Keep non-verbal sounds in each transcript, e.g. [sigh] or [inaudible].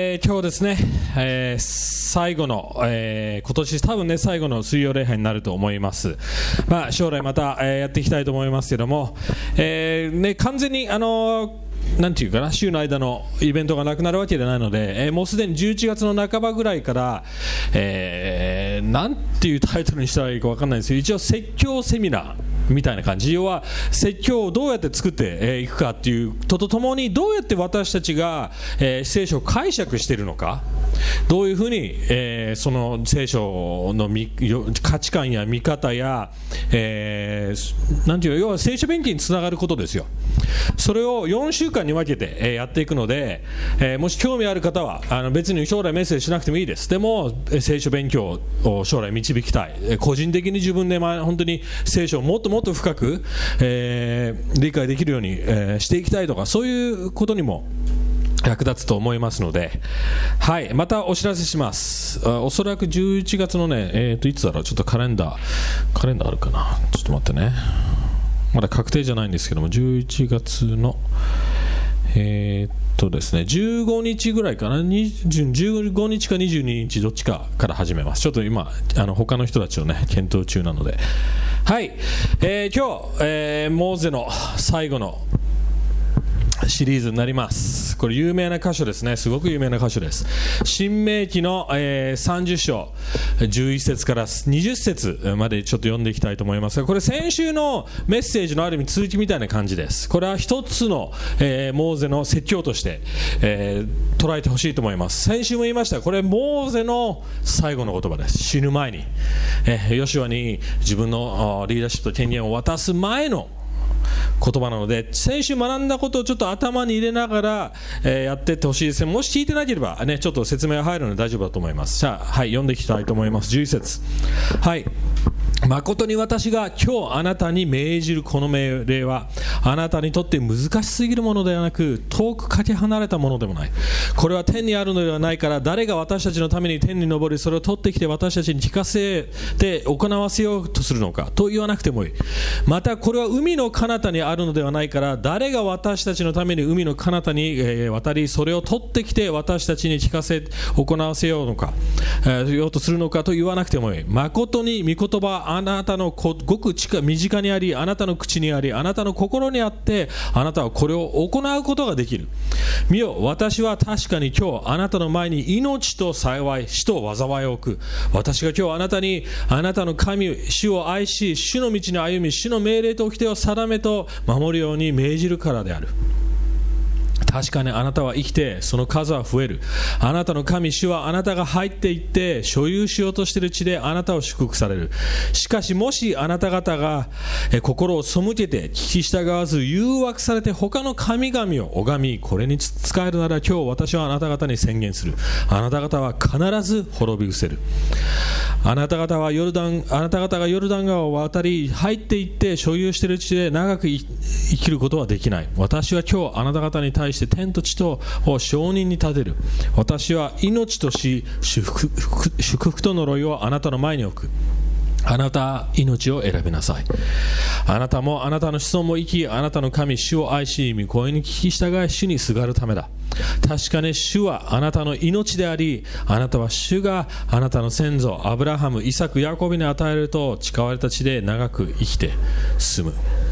えー、今日ですね、えー、最後の、えー、今年多分ね、最後の水曜礼拝になると思います。まあ、将来また、え、やっていきたいと思いますけども、えー、ね、完全に、あのー、なんていうかな、週の間のイベントがなくなるわけではないので、えー、もうすでに11月の半ばぐらいから、えー、なんていうタイトルにしたらいいか分かんないんですけど、一応説教セミナー、みたいな感じ。要は説教をどうやって作っていくかっていうととともにどうやって私たちが、聖書を解釈しているのか。どういうふうに、その聖書の価値観や見方や、なんていう要は聖書勉強につながることですよ。それを4週間に分けて、やっていくので、もし興味ある方はあの別に将来メッセージしなくてもいいです。でも聖書勉強を将来導きたい。個人的に自分で、本当に聖書をもっとももっと深く、えー、理解できるように、えー、していきたいとかそういうことにも役立つと思いますので、はい、またお知らせします。おそらく11月のね、えー、といつだろう、ちょっとカレンダー、カレンダーあるかな、ちょっと待ってね、まだ確定じゃないんですけども、11月の、えー、っとですね、15日ぐらいかな、15日か22日、どっちかから始めます。ちょっと今、あの他の人たちをね、検討中なので。はい、えー、今日、えー、モーゼの最後のシリーズになります。これ有名な箇所ですね。すごく有名な箇所です。新明記の、えー、30章11節から20節までちょっと読んでいきたいと思いますがこれ先週のメッセージのある意味続きみたいな感じです。これは一つの、えー、モーゼの説教として、えー、捉えてほしいと思います。先週も言いました。これモーゼの最後の言葉です。死ぬ前に、えー、ヨシュアに自分のリーダーシップと権限を渡す前の言葉なので先週学んだことをちょっと頭に入れながら、えー、やっていってほしいですもし聞いてなければ、ね、ちょっと説明が入るので大丈夫だと思います。じゃあ、はい、読んでいきたいと思います。11節。はい。誠に私が今日あなたに命じるこの命令はあなたにとって難しすぎるものではなく遠くかけ離れたものでもない。これは天にあるのではないから誰が私たちのために天に昇りそれを取ってきて私たちに聞かせて行わせようとするのかと言わなくてもいい。またこれは海の彼方にあるのではないから誰が私たちのために海の彼方に渡りそれを取ってきて私たちに聞かせ行わせようのか、え、ようとするのかと言わなくてもいい。誠に御言葉あなたのごく近身近にありあなたの口にありあなたの心にあってあなたはこれを行うことができる。見よ私は確かに今日あなたの前に命と幸い死と災いを置く。私が今日あなたにあなたの神主を愛し主の道に歩み主の命令と掟を定めと守るように命じるからである。確かにあなたは生きてその数は増える。あなたの神主はあなたが入っていって所有しようとしている地であなたを祝福される。しかしもしあなた方が心を背けて聞き従わず誘惑されて他の神々を拝みこれに使えるなら今日私はあなた方に宣言する。あなた方は必ず滅び失せる。あなた方はヨルダンあなた方がヨルダン川を渡り入っていって所有している地で長く生きることはできない。私は今日あなた方に対してして天と地とを証人に立てる。私は命とし祝福祝福と呪いをあなたの前に置く。あなた命を選びなさい。あなたもあなたの子孫も生きあなたの神主を愛し御声に聞き従い主にすがるためだ。確かに主はあなたの命でありあなたは主があなたの先祖アブラハムイサクヤコビに与えると誓われた地で長く生きて住む。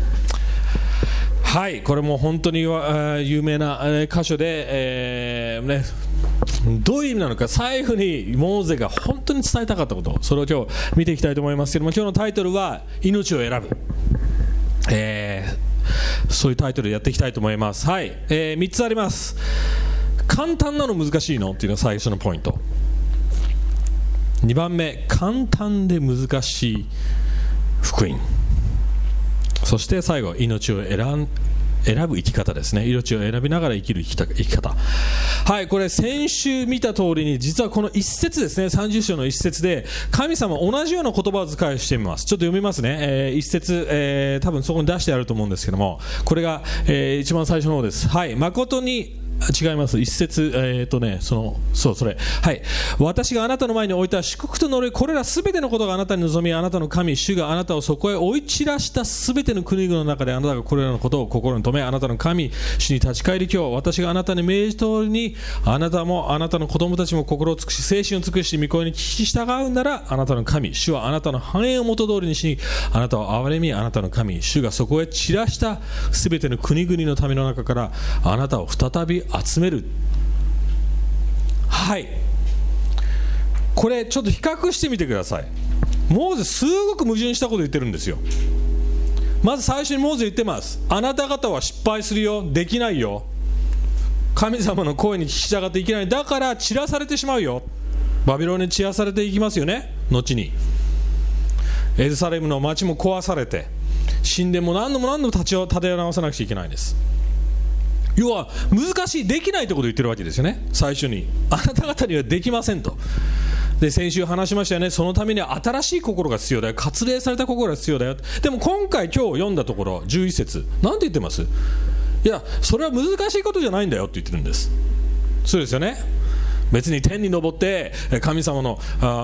はいこれも本当に有名な箇所で、えーね、どういう意味なのか最後にモーゼが本当に伝えたかったことそれを今日見ていきたいと思いますけども今日のタイトルは「命を選ぶ」えー、そういうタイトルでやっていきたいと思います。はい、えー、3つあります。簡単なの難しいの？っていうのが最初のポイント。2番目簡単で難しい福音。そして最後命を選選ぶ生き方ですね。命を選びながら生きる生き方。はいこれ先週見た通りに実はこの一節ですね。30章の一節で神様同じような言葉遣いしてみます。ちょっと読みますね、えー、一節、えー、多分そこに出してあると思うんですけども。これが、えー、一番最初の方です。はい誠に違います。一節えっ、とねそのそうそれ。はい。私があなたの前に置いた祝福と呪いこれらすべてのことがあなたに望みあなたの神主があなたをそこへ追い散らしたすべての国々の中であなたがこれらのことを心に留めあなたの神主に立ち返り今日私があなたに命じた通りにあなたもあなたの子供たちも心を尽くし精神を尽くし御声に聞き従うならあなたの神主はあなたの繁栄を元通りにしあなたを憐れみあなたの神主がそこへ散らしたすべての国々のための中からあなたを再び集める。はい。これちょっと比較してみてください。モーゼすごく矛盾したこと言ってるんですよ。まず最初にモーゼ言ってます。あなた方は失敗するよ。できないよ。神様の声に聞き従っていけない。だから散らされてしまうよ。バビロンに散らされていきますよね。後に。エルサレムの町も壊されて。神殿も何度も何度も立ち立て直さなくちゃいけないんです。要は難しいできないってことを言ってるわけですよね。最初に。あなた方にはできませんと。で先週話しましたよね。そのためには新しい心が必要だよ。割礼された心が必要だよ。でも今回今日読んだところ11節。何て言ってます？いやそれは難しいことじゃないんだよって言ってるんです。そうですよね。別に天に昇って神様の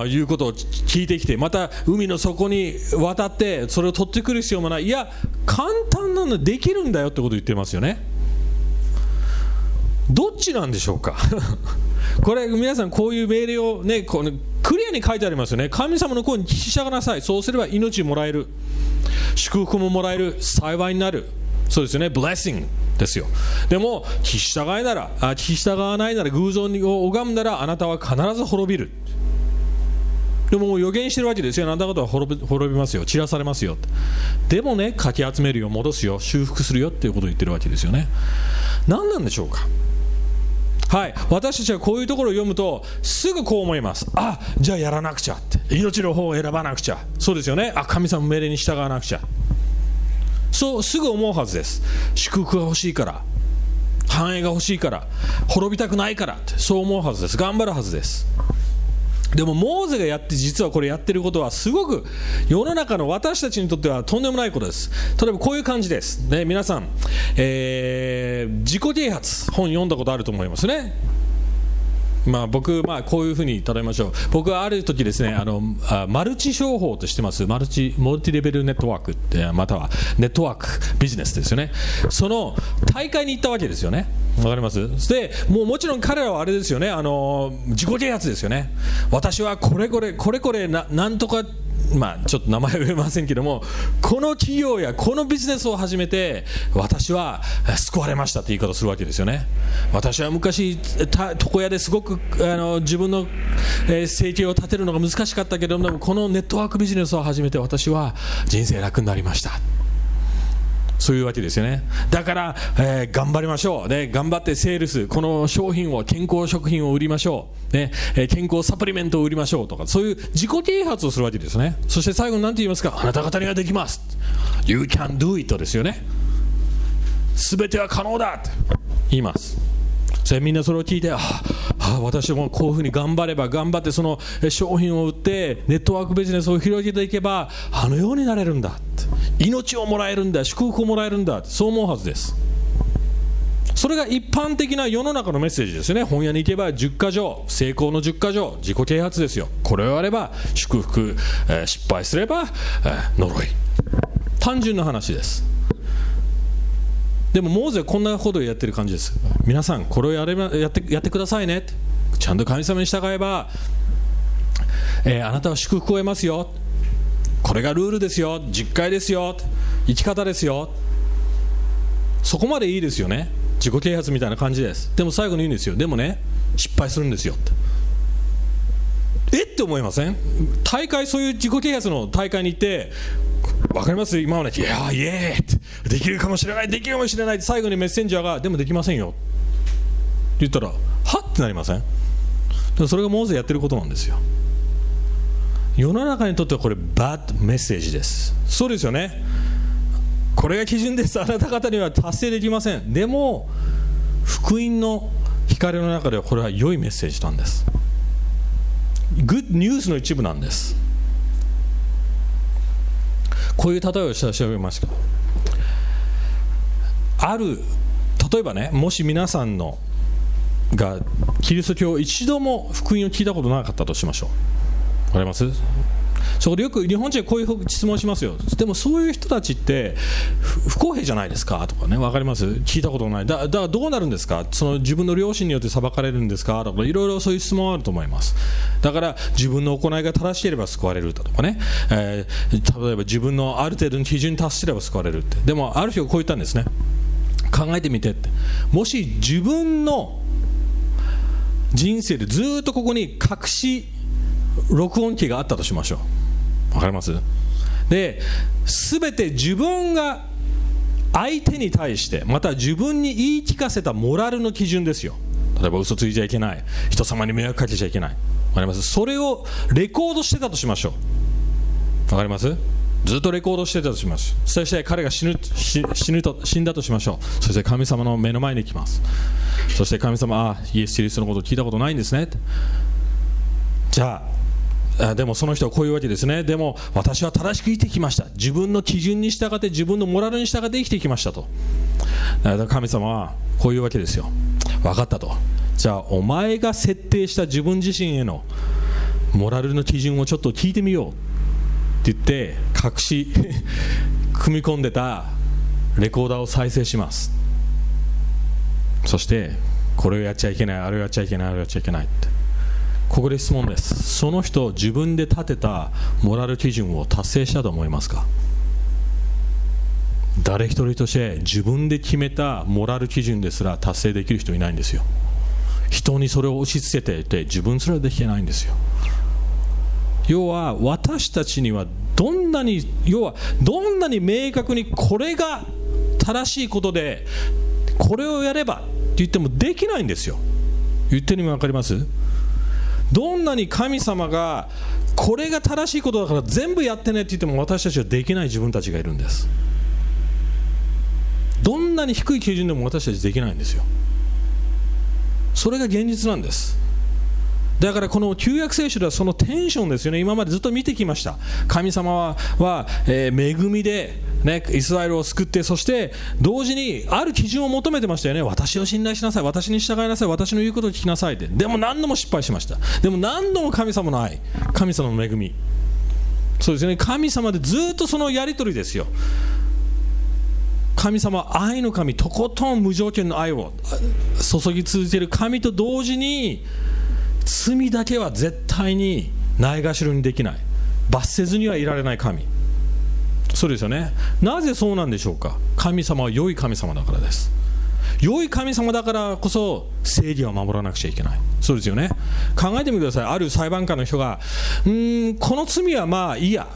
言うことを聞いてきてまた海の底に渡ってそれを取ってくる必要もない。いや簡単なのできるんだよってことを言ってますよね。どっちなんでしょうか？[laughs] これ皆さんこういう命令をねこのクリアに書いてありますよね。神様の声に聞き従なさい。そうすれば命もらえる。祝福ももらえる。幸いになる。そうですよね。ブレッシングですよ。でも聞き従いならあ聞き従わないなら偶像を拝むならあなたは必ず滅びる。でも予言してるわけですよ。あなた方は滅び滅びますよ。散らされますよ。でもねかき集めるよ。戻すよ。修復するよっていうことを言ってるわけですよね。何なんでしょうか？はい。私たちはこういうところを読むとすぐこう思います。あじゃあやらなくちゃ。って命の方を選ばなくちゃ。そうですよね。あ神様の命令に従わなくちゃ。そうすぐ思うはずです。祝福が欲しいから。繁栄が欲しいから。滅びたくないから。ってそう思うはずです。頑張るはずです。でもモーゼがやって実はこれやってることはすごく世の中の私たちにとってはとんでもないことです。例えばこういう感じです、ね、皆さん、えー、自己啓発本読んだことあると思いますね。まあ、僕、まあ、こういうふうに例えましょう。僕はある時ですねあのあマルチ商法としてます。マルチモルティレベルネットワークってまたはネットワークビジネスですよね。その大会に行ったわけですよね。わかります？でもうもちろん彼らはあれですよね。あの自己啓発ですよね。私はこれこれこれこれななんとかまあ、ちょっと名前は言えませんけどもこの企業やこのビジネスを始めて私は救われましたって言い方をするわけですよね。私は昔床屋ですごくあの自分の、え、生計を立てるのが難しかったけどもこのネットワークビジネスを始めて私は人生楽になりました。そういうわけですよね。だから、えー、頑張りましょう、ね、頑張ってセールスこの商品を健康食品を売りましょう、ねえー、健康サプリメントを売りましょうとかそういう自己啓発をするわけですね。そして最後に何て言いますか？あなた方にはできます。You can do it ですよね。すべては可能だと言います。それみんなそれを聞いてああ私もこういうふうに頑張れば頑張ってその商品を売ってネットワークビジネスを広げていけばあのようになれるんだ命をもらえるんだ祝福をもらえるんだそう思うはずです。それが一般的な世の中のメッセージですよね。本屋に行けば10か条成功の10か条自己啓発ですよ。これをやれば祝福、えー、失敗すれば、えー、呪い。単純な話です。でもモーゼはこんなことをやってる感じです。皆さんこれをやれやってやってくださいね。ちゃんと神様に従えば、えー、あなたは祝福を得ますよ。これがルールですよ。実会ですよ。生き方ですよ。そこまでいいですよね。自己啓発みたいな感じです。でも最後に言うんですよ。でもね失敗するんですよ。え？って思いません？大会そういう自己啓発の大会に行って分かります？今までいやーイエーイって。できるかもしれないできるかもしれない。最後にメッセンジャーがでもできませんよ。って言ったらはっ？てなりません？それがモーゼやってることなんですよ。世の中にとってはこれバッドメッセージです。そうですよね。これが基準です。あなた方には達成できません。でも福音の光の中ではこれは良いメッセージなんです。グッドニュースの一部なんです。こういう例えを調べました。ある例えばねもし皆さんのがキリスト教一度も福音を聞いたことなかったとしましょう。わかります？そこでよく日本人はこういう質問しますよ。でもそういう人たちって不公平じゃないですか？とかね分かります？聞いたことない。だだからどうなるんですか？その自分の両親によって裁かれるんですか？とかいろいろそういう質問あると思います。だから自分の行いが正しければ救われるだとかね、えー、例えば自分のある程度の基準に達すれば救われるって。でもある人がこう言ったんですね。考えてみてって。もし自分の人生でずっとここに隠し録音機があったとしましょう。わかります？で全て自分が相手に対してまた自分に言い聞かせたモラルの基準ですよ。例えば嘘ついちゃいけない。人様に迷惑かけちゃいけない。わかります？それをレコードしてたとしましょう。わかります？ずっとレコードしてたとします。そして彼が死ぬ死ぬと死んだとしましょう。そして神様の目の前に来ます。そして神様あイエス・キリストのこと聞いたことないんですね。じゃあでもその人はこういうわけですね。でも私は正しく生きてきました。自分の基準に従って自分のモラルに従って生きてきましたと。神様はこういうわけですよ。分かったと。じゃあお前が設定した自分自身へのモラルの基準をちょっと聞いてみようって言って隠し [laughs] 組み込んでたレコーダーを再生します。そしてこれをやっちゃいけないあれをやっちゃいけないあれをやっちゃいけないって。ここで質問です。その人自分で立てたモラル基準を達成したと思いますか？誰一人として自分で決めたモラル基準ですら達成できる人いないんですよ。人にそれを押し付けていて自分すらできてないんですよ。要は私たちにはどんなに要はどんなに明確にこれが正しいことでこれをやればって言ってもできないんですよ。言ってる意味分かります？どんなに神様がこれが正しいことだから全部やってねって言っても私たちはできない自分たちがいるんです。どんなに低い基準でも私たちできないんですよ。それが現実なんです。だからこの旧約聖書ではそのテンションですよね、今までずっと見てきました、神様はは、えー、恵みで、ね、イスラエルを救って、そして同時にある基準を求めてましたよね、私を信頼しなさい、私に従いなさい、私の言うことを聞きなさいって、でも何度も失敗しました、でも何度も神様の愛、神様の恵み、そうですね、神様でずっとそのやり取りですよ。神様愛の神、とことん無条件の愛を注ぎ続ける神と同時に、罪だけは絶対にないがしろにできない。罰せずにはいられない神。そうですよね。なぜそうなんでしょうか。神様は良い神様だからです。良い神様だからこそ正義は守らなくちゃいけない。そうですよね。考えてみてください。ある裁判官の人がうんこの罪はまあいいや。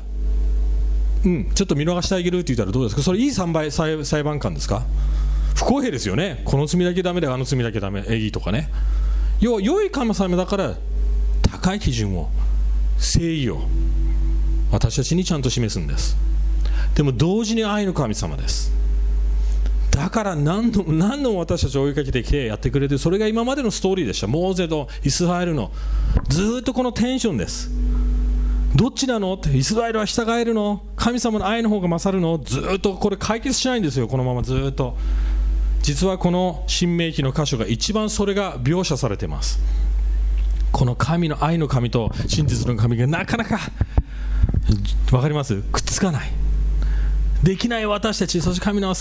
うんちょっと見逃してあげるって言ったらどうですか。それいい裁裁判官ですか。不公平ですよね。この罪だけダメであの罪だけダメ。いいとかね。要は良い神様だから高い基準を誠意を私たちにちゃんと示すんです。でも同時に愛の神様です。だから何度も何度も私たちを追いかけてきてやってくれてそれが今までのストーリーでした。モーゼとイスラエルのずっとこのテンションです。どっちなの？ってイスラエルは従えるの？神様の愛の方が勝るの？ずっとこれ解決しないんですよ。このままずっと。実はこの新明記の箇所が一番それが描写されています。この神の愛の神と真実の神がなかなか分かります？くっつかない。できない私たちそして神の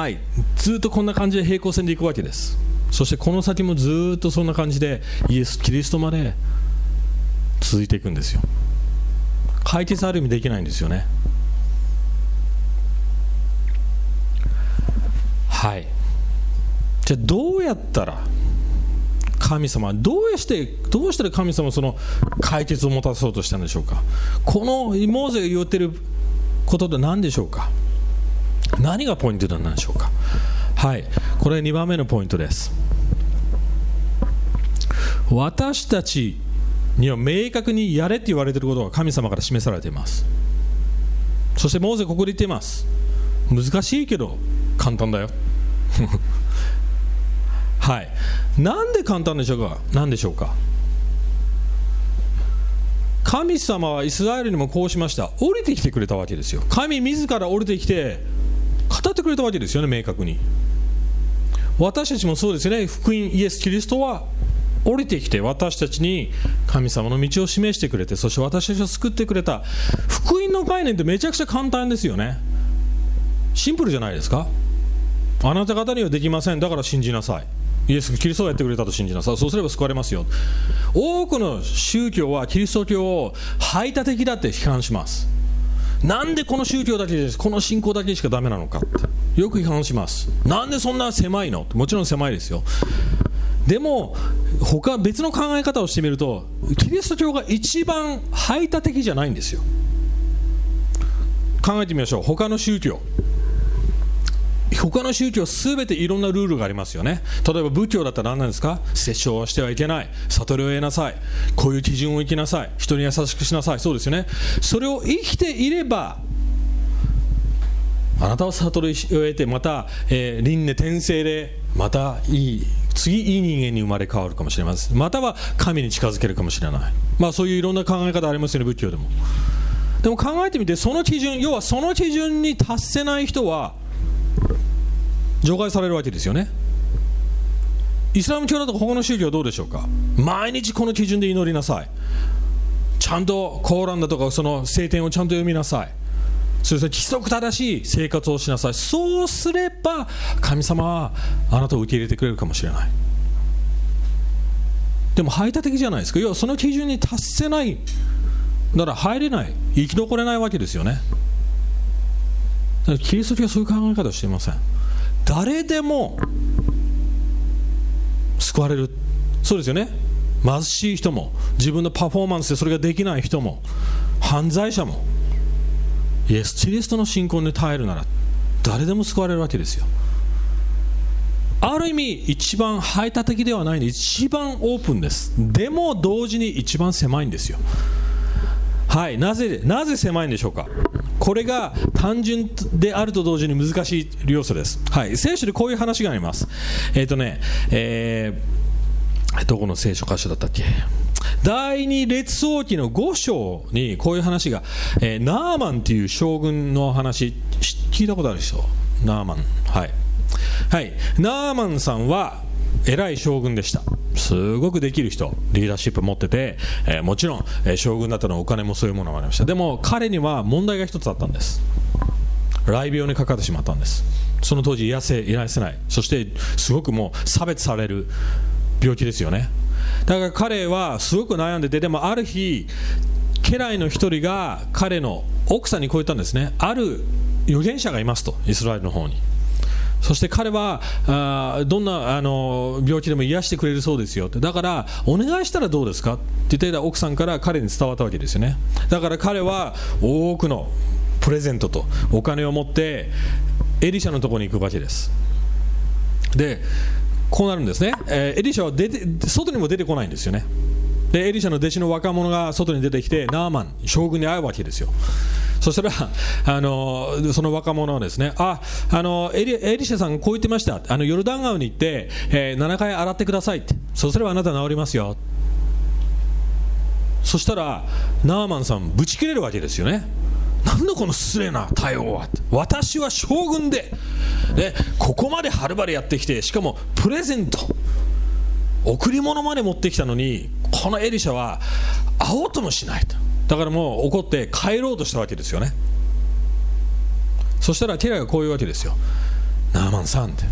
愛ずっとこんな感じで平行線でいくわけです。そしてこの先もずっとそんな感じでイエス・キリストまで続いていくんですよ。解決ある意味できないんですよね。はい。じゃあどうやったら神様どうしてどうしたら神様その解決を持たそうとしたんでしょうか？このモーゼが言ってることって何でしょうか？何がポイントなんでしょうか？はい。これ2番目のポイントです。私たちには明確にやれって言われていることが神様から示されています。そしてモーゼここで言っています。難しいけど簡単だよ。はい。なんで簡単でしょうか？何でしょうか？神様はイスラエルにもこうしました。降りてきてくれたわけですよ。神自ら降りてきて語ってくれたわけですよね明確に。私たちもそうですよね。福音イエス・キリストは降りてきて私たちに神様の道を示してくれてそして私たちを救ってくれた。福音の概念ってめちゃくちゃ簡単ですよね。シンプルじゃないですか？あなた方にはできません。だから信じなさい。イエス・キリストがやってくれたと信じなさい。そうすれば救われますよ。多くの宗教はキリスト教を排他的だって批判します。なんでこの宗教だけです？この信仰だけしかダメなのかって。よく批判します。なんでそんな狭いの？もちろん狭いですよ。でも他別の考え方をしてみるとキリスト教が一番排他的じゃないんですよ。考えてみましょう。他の宗教。他の宗教すべていろんなルールがありますよね。例えば仏教だったら何なんですか？殺生はしてはいけない。悟りを得なさい。こういう基準を生きなさい。人に優しくしなさい。そうですよね。それを生きていればあなたは悟りを得てまた、えー、輪廻転生でまたいい次いい人間に生まれ変わるかもしれません。または神に近づけるかもしれない。まあそういういろんな考え方ありますよね仏教でも。でも考えてみてその基準要はその基準に達せない人は除外されるわけですよね。イスラム教だと他の宗教はどうでしょうか？毎日この基準で祈りなさい。ちゃんとコーランだとかその聖典をちゃんと読みなさい。そして規則正しい生活をしなさい。そうすれば神様はあなたを受け入れてくれるかもしれない。でも排他的じゃないですか。要はその基準に達せないなら入れない。生き残れないわけですよね。キリスト教はそういう考え方をしていません。誰でも救われる。そうですよね。貧しい人も自分のパフォーマンスでそれができない人も犯罪者もイエス・キリストの信仰に耐えるなら誰でも救われるわけですよ。ある意味一番排他的ではないので一番オープンです。でも同時に一番狭いんですよ。はいなぜなぜ狭いんでしょうか？これが単純であると同時に難しい要素です。はい、聖書でこういう話があります。えっ、ー、とね、えー、どこの聖書箇所だったっけ？第二列王記の5章にこういう話が、えー、ナーマンっていう将軍の話、聞いたことあるでしょナーマン。はい。はい。ナーマンさんは偉い将軍でした。すごくできる人、リーダーシップ持ってて、えー、もちろん、えー、将軍だったのお金もそういうものもありました。でも彼には問題が一つあったんです。雷病にかかってしまったんです。その当時癒せ、癒せない。そしてすごくもう差別される病気ですよね。だから彼はすごく悩んでて、でもある日、家来の一人が彼の奥さんにこう言ったんですね。ある預言者がいますと、イスラエルの方に。そして彼はあどんなあの病気でも癒してくれるそうですよって。だからお願いしたらどうですかって言ってた奥さんから彼に伝わったわけですよね。だから彼は多くのプレゼントとお金を持ってエリシャのところに行くわけです。でこうなるんですね、えー、エリシャは出て外にも出てこないんですよね。でエリシャの弟子の若者が外に出てきてナーマン将軍に会うわけですよそしたら、あのその若者はですね、あ、あのエリエリシャさんこう言ってました。あのヨルダン川に行って、えー、7回洗ってくださいって。そうすればあなた治りますよ。そしたら、ナーマンさんぶち切れるわけですよね。なんだこの失礼な対応は私は将軍で、ね、ここまではるばるやってきてしかもプレゼント贈り物まで持ってきたのにこのエリシャは会おうともしないと。だからもう怒って帰ろうとしたわけですよね。そしたらテラがこういうわけですよ。ナーマンさんって。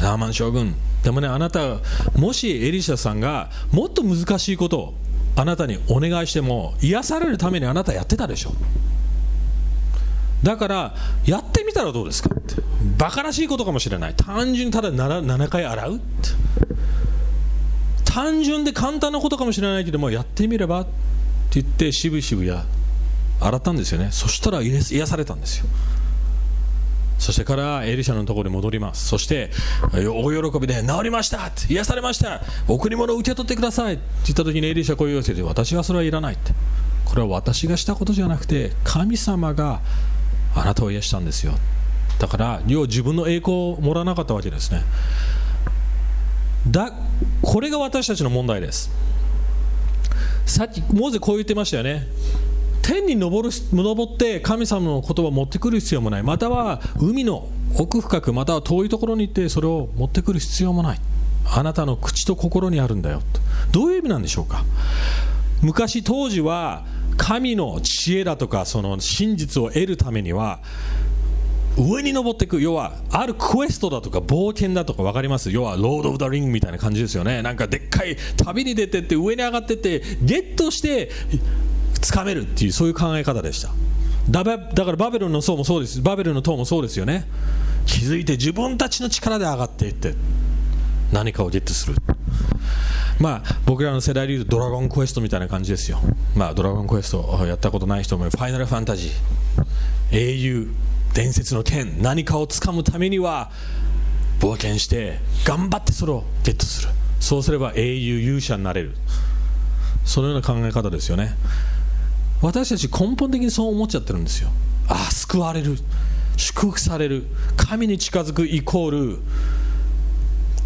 ナーマン将軍。でもねあなたもしエリシャさんがもっと難しいことをあなたにお願いしても癒されるためにあなたやってたでしょ。だからやってみたらどうですかって。バカらしいことかもしれない。単純にただ 7, 7回洗うって。単純で簡単なことかもしれないけどもやってみればって言ってしぶしぶや洗ったんですよね。そしたら癒されたんですよ。そしてからエリシャのところに戻ります。そして大喜びで治りました!癒されました!贈り物を受け取ってください!って言った時にエリシャこう言わせて私はそれはいらないって。これは私がしたことじゃなくて神様があなたを癒したんですよ。だから要は自分の栄光をもらわなかったわけですね。だこれが私たちの問題です。さっきモーゼこう言ってましたよね。天に登る登って神様の言葉を持ってくる必要もない。または海の奥深くまたは遠いところに行ってそれを持ってくる必要もない。あなたの口と心にあるんだよ。とどういう意味なんでしょうか。昔当時は神の知恵だとかその真実を得るためには上に登っていく要はあるクエストだとか冒険だとか分かります？要はロード・オブ・ザ・リングみたいな感じですよね。なんかでっかい旅に出てって上に上がってってゲットして掴めるっていうそういう考え方でした。だだからバベルの層もそうです。バベルの塔もそうですよね。気づいて自分たちの力で上がっていって何かをゲットする。まあ僕らの世代でいうとドラゴンクエストみたいな感じですよ。まあドラゴンクエストやったことない人もファイナルファンタジー。英雄。伝説の剣何かをつかむためには冒険して頑張ってそれをゲットする。そうすれば英雄勇者になれる。そのような考え方ですよね。私たち根本的にそう思っちゃってるんですよ。ああ救われる。祝福される。神に近づくイコール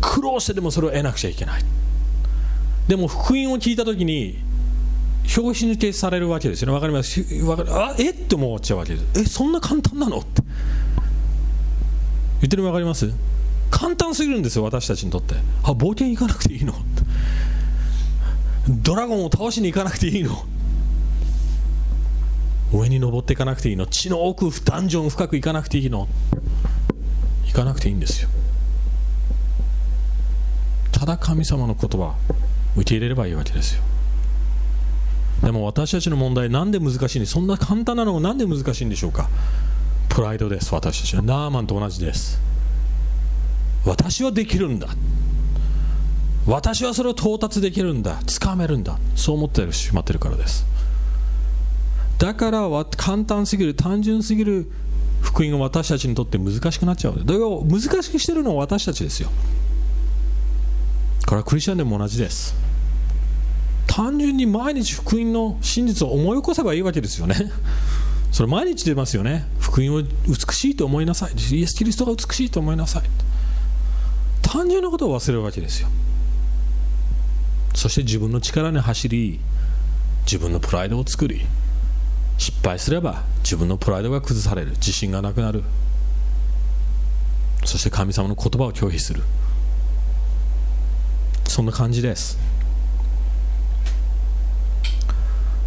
苦労してでもそれを得なくちゃいけない。でも福音を聞いた時に拍子抜けされるわけですよね。わかります？わかる？あえ？って思っちゃうわけです。えそんな簡単なの？って言ってる分かります？簡単すぎるんですよ私たちにとって。あ冒険行かなくていいの？ドラゴンを倒しに行かなくていいの？上に登っていかなくていいの？地の奥ダンジョン深く行かなくていいの？行かなくていいんですよ。ただ神様の言葉受け入れればいいわけですよ。でも私たちの問題なんで難しい？んでそんな簡単なのがなんで難しいんでしょうか？プライドです。私たちはナーマンと同じです。私はできるんだ。私はそれを到達できるんだ。つかめるんだ。そう思ってしまってるからです。だから簡単すぎる単純すぎる福音が私たちにとって難しくなっちゃうだから難しくしてるのは私たちですよ。これはクリスチャンでも同じです。単純に毎日福音の真実を思い起こせばいいわけですよね。それ毎日出ますよね。福音を美しいと思いなさい。イエス・キリストが美しいと思いなさい。単純なことを忘れるわけですよ。そして自分の力に走り自分のプライドを作り失敗すれば自分のプライドが崩される。自信がなくなる。そして神様の言葉を拒否する。そんな感じです。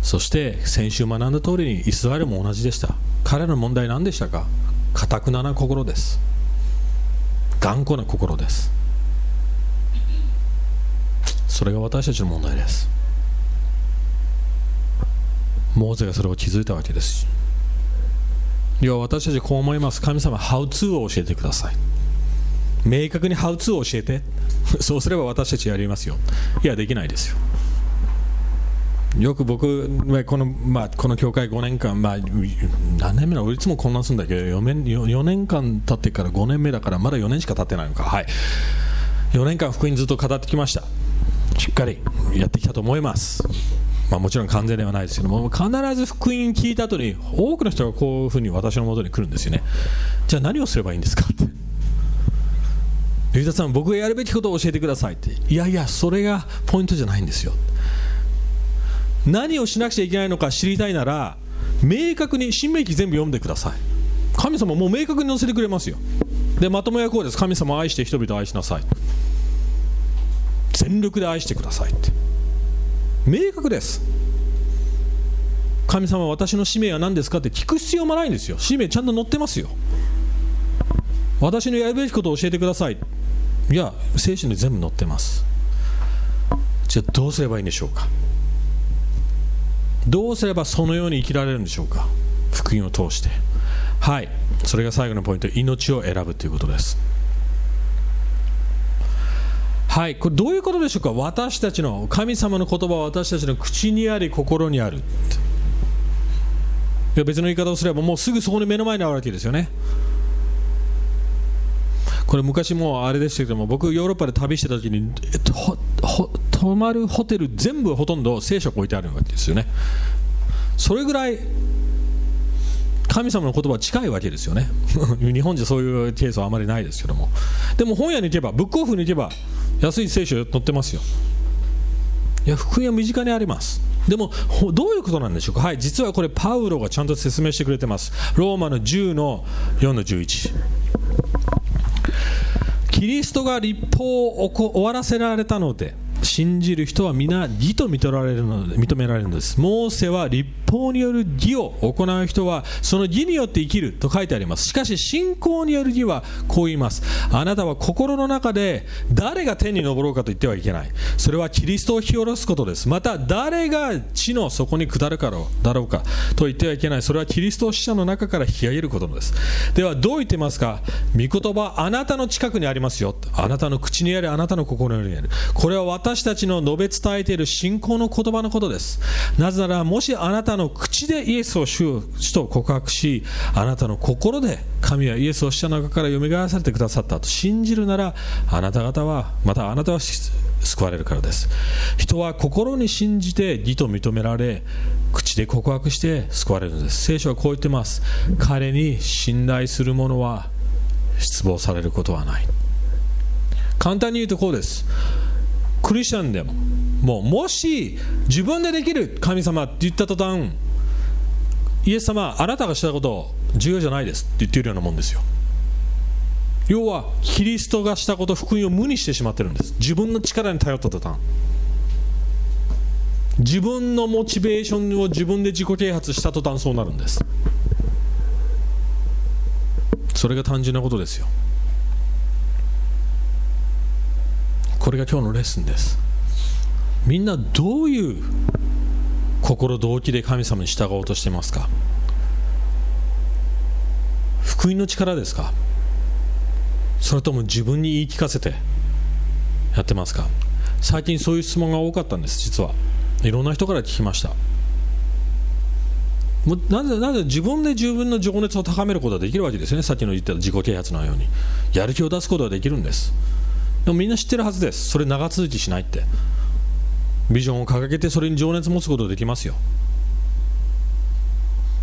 そして先週学んだ通りにイスラエルも同じでした。彼らの問題何でしたか？かたくなな心です。頑固な心です。それが私たちの問題です。モーゼがそれを気づいたわけです。いや私たちこう思います。神様 How to を教えてください。明確に How to を教えて。[laughs] そうすれば私たちやりますよ。いやできないですよ。よく僕、このまあ、この教会5年間、まあ、何年目だいつも混乱するんだけ？ど4年 ,4 年間経ってから5年目だからまだ4年しか経ってないのか、はい、4年間福音ずっと語ってきました。しっかりやってきたと思います、まあ、もちろん完全ではないですけども必ず福音聞いた後に多くの人がこういうふうに私のもとに来るんですよね。じゃあ何をすればいいんですかって。龍田さん僕がやるべきことを教えてくださいって。いやいやそれがポイントじゃないんですよ。何をしなくちゃいけないのか知りたいなら明確に新明記全部読んでください。神様もう明確に載せてくれますよ。でまとめはこうです。神様を愛して人々を愛しなさい。全力で愛してくださいって。明確です。神様私の使命は何ですかって聞く必要もないんですよ。使命ちゃんと載ってますよ。私のやるべきことを教えてください。いや聖書に全部載ってます。じゃあどうすればいいんでしょうか。どうすればそのように生きられるんでしょうか？福音を通して。はい。それが最後のポイント。命を選ぶということです。はい。これどういうことでしょうか？私たちの神様の言葉は私たちの口にあり心にある。いや別の言い方をすればもうすぐそこに目の前にあるわけですよね。これ昔もあれでしたけども僕ヨーロッパで旅してた時に泊まるホテル全部ほとんど聖書が置いてあるわけですよね。それぐらい神様の言葉は近いわけですよね。[laughs] 日本じゃそういうケースはあまりないですけども。でも本屋に行けばブックオフに行けば安い聖書載ってますよ。いや福音は身近にあります。でもどういうことなんでしょうか？はい実はこれパウロがちゃんと説明してくれてます。ローマの10の4の11キリストが立法を終わらせられたので信じる人は皆義と認られるの認められるのです。モーセは立法による義を行う人はその義によって生きると書いてあります。しかし信仰による義はこう言います。あなたは心の中で誰が天に昇ろうかと言ってはいけない。それはキリストを引き下ろすことです。また誰が地の底に下るからだろうかと言ってはいけない。それはキリストを死者の中から引き上げることです。ではどう言ってますか？御言葉あなたの近くにありますよ。あなたの口にありあなたの心にあるこれは私私たちの述べ伝えている信仰の言葉のことです。なぜならもしあなたの口でイエスを主と告白しあなたの心で神はイエスを死者の中から蘇らせてくださったと信じるならあなた方はまたあなたは救われるからです。人は心に信じて義と認められ口で告白して救われるんです。聖書はこう言ってます。彼に信頼する者は失望されることはない。簡単に言うとこうです。クリスチャンでももうもし自分でできる神様って言った途端イエス様あなたがしたこと重要じゃないですって言ってるようなもんですよ。要はキリストがしたこと福音を無にしてしまってるんです。自分の力に頼った途端。自分のモチベーションを自分で自己啓発した途端そうなるんです。それが単純なことですよ。これが今日のレッスンです。みんなどういう心動機で神様に従おうとしてますか？福音の力ですか？それとも自分に言い聞かせてやってますか？最近そういう質問が多かったんです実は。いろんな人から聞きました。もなぜなぜ自分で自分の情熱を高めることができるわけですよね？さっきの言った自己啓発のように。やる気を出すことができるんです。でもみんな知ってるはずです。それ長続きしないって。ビジョンを掲げてそれに情熱持つことできますよ。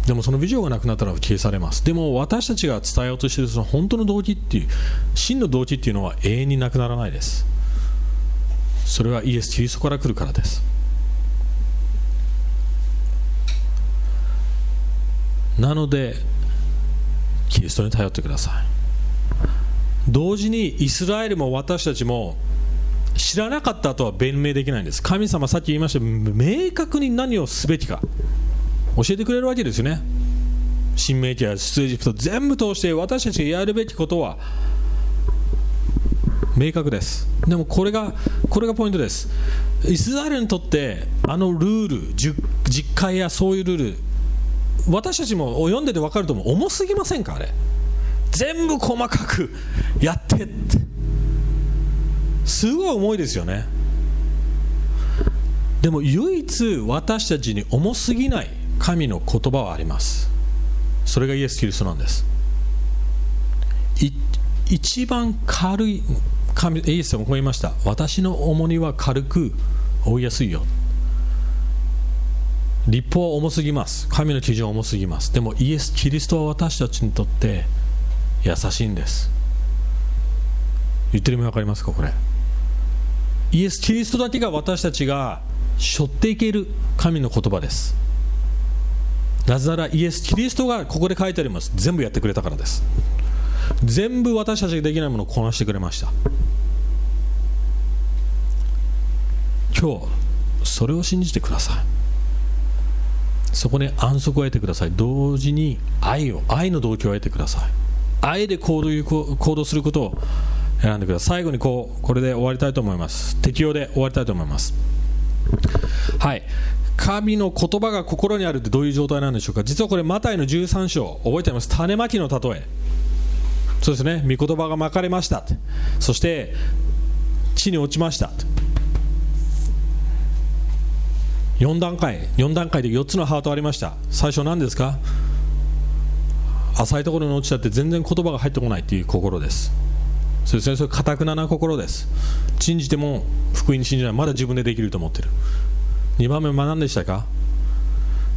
でもそのビジョンがなくなったら消されます。でも私たちが伝えようとしているその本当の動機っていう真の動機っていうのは永遠になくならないです。それはイエス・キリストから来るからです。なのでキリストに頼ってください。同時にイスラエルも私たちも知らなかったとは弁明できないんです。神様さっき言いました明確に何をすべきか。教えてくれるわけですよね。新明記や出エジプト全部通して私たちがやるべきことは明確です。でもこれがこれがポイントです。イスラエルにとってあのルール実会やそういうルール私たちも読んでて分かると思う。重すぎませんか？あれ。全部細かくやってって。すごい重いですよね。でも唯一私たちに重すぎない神の言葉はあります。それがイエス・キリストなんです。一番軽い神イエス様もこう言いました。私の重荷は軽く負いやすいよ。立法は重すぎます。神の基準は重すぎます。でもイエス・キリストは私たちにとって優しいんです。言ってる意味分かりますかこれ？イエス・キリストだけが私たちが背負っていける神の言葉です。なぜならイエス・キリストがここで書いてあります。全部やってくれたからです。全部私たちができないものをこなしてくれました。今日それを信じてください。そこで安息を得てください。同時に愛を愛の動機を得てください。愛で行動行動することを選んでください。最後にこうこれで終わりたいと思います。適用で終わりたいと思います。はい。神の言葉が心にあるってどういう状態なんでしょうか。実はこれマタイの13章覚えてます？種まきの例え。そうですね。御言葉がまかれましたそして地に落ちました4段階4段階で4つのハートありました。最初何ですか？浅いところに落ちちゃって全然言葉が入ってこないという心です。そうですね。それかたくなな心です。信じても福音に信じないまだ自分でできると思ってる。2番目は何でしたか？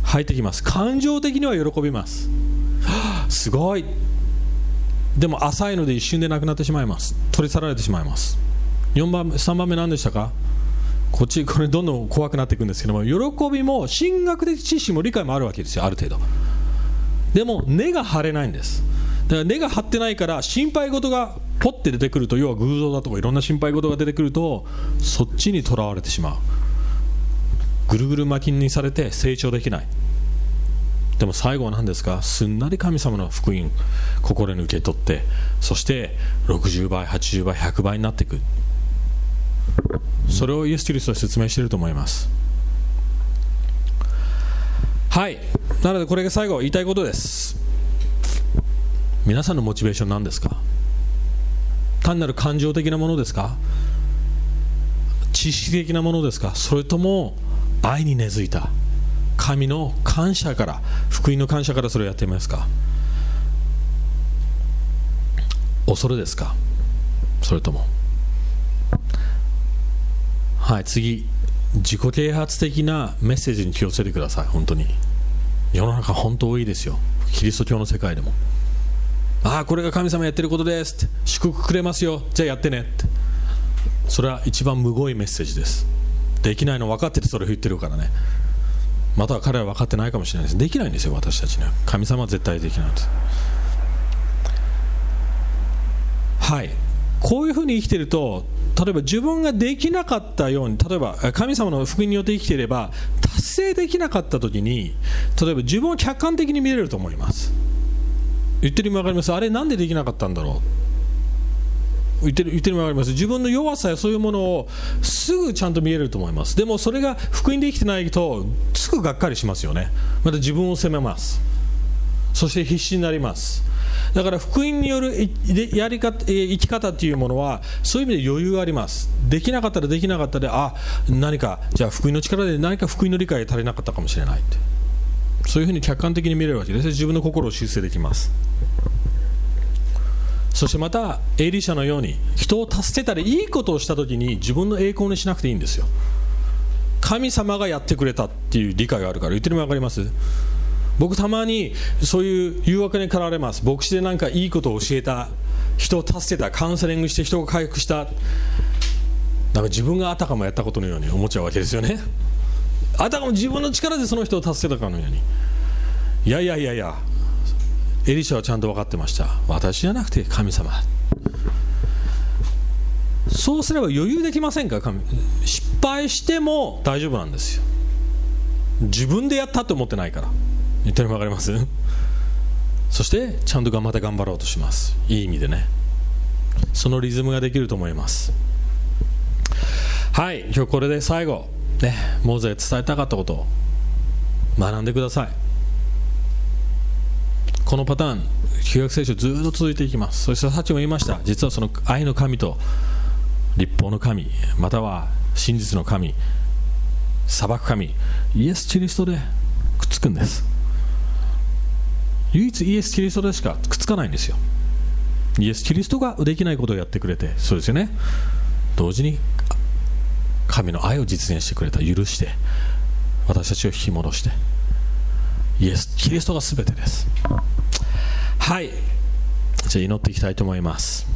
入ってきます。感情的には喜びます、[gasps] すごい。でも浅いので一瞬でなくなってしまいます。取り去られてしまいます。4番3番目何でしたか？こっちこれどんどん怖くなっていくんですけども喜びも神学的知識も理解もあるわけですよある程度。でも根が張れないんです。だから根が張ってないから心配事がポッて出てくると要は偶像だとかいろんな心配事が出てくるとそっちにとらわれてしまう。ぐるぐる巻きにされて成長できない。でも最後は何ですか？すんなり神様の福音心に受け取ってそして60倍80倍100倍になっていく。それをイエス・キリストは説明していると思います。はい。なのでこれが最後言いたいことです。皆さんのモチベーション何ですか？単なる感情的なものですか？知識的なものですか？それとも愛に根付いた？神の感謝から福音の感謝からそれをやってみますか？恐れですか？それとも。はい次。自己啓発的なメッセージに気をつけてください本当に。世の中本当多いですよ。キリスト教の世界でも。ああこれが神様やってることですって。祝福くれますよ。じゃあやってね。って。それは一番むごいメッセージです。できないの分かっててそれを言ってるからね。または彼は分かってないかもしれないです。できないんですよ私たちには神様は絶対できないです。はい。こういうふうに生きてると例えば自分ができなかったように例えば神様の福音によって生きていれば達成できなかった時に例えば自分を客観的に見れると思います。言ってる意味分かります？あれなんでできなかったんだろう？言ってる言ってる意味分かります？自分の弱さやそういうものをすぐちゃんと見えると思います。でもそれが福音で生きてないとすぐがっかりしますよね。また自分を責めます。そして必死になります。だから福音によるやり方生き方というものはそういう意味で余裕があります。できなかったらできなかったであ何かじゃあ福音の力で何か福音の理解が足りなかったかもしれないって。そういうふうに客観的に見れるわけです。自分の心を修正できます。そしてまたエリシャのように人を助けたりいいことをした時に自分の栄光にしなくていいんですよ。神様がやってくれたっていう理解があるから言ってるの分かります？僕たまにそういう誘惑に駆られます。牧師でなんかいいことを教えた人を助けたカウンセリングして人が回復した。なんか自分があたかもやったことのように思っちゃうわけですよね。あたかも自分の力でその人を助けたかのように。いやいやいやいやエリシャはちゃんと分かってました。私じゃなくて神様。そうすれば余裕できませんか？神失敗しても大丈夫なんですよ。自分でやったと思ってないから。言ってるの分かります？そしてちゃんとまた頑張ろうとします。いい意味でね。そのリズムができると思います。はい今日これで最後。ねモーゼ伝えたかったこと。を学んでください。このパターン旧約聖書ずっと続いていきます。そしてさっきも言いました。実はその愛の神と立法の神または真実の神裁く神イエス・キリストでくっつくんです。唯一イエス・キリストでしかくっつかないんですよ。イエス・キリストができないことをやってくれてそうですよね。同時に神の愛を実現してくれた許して私たちを引き戻してイエス・キリストが全てです。はい。じゃあ祈っていきたいと思います。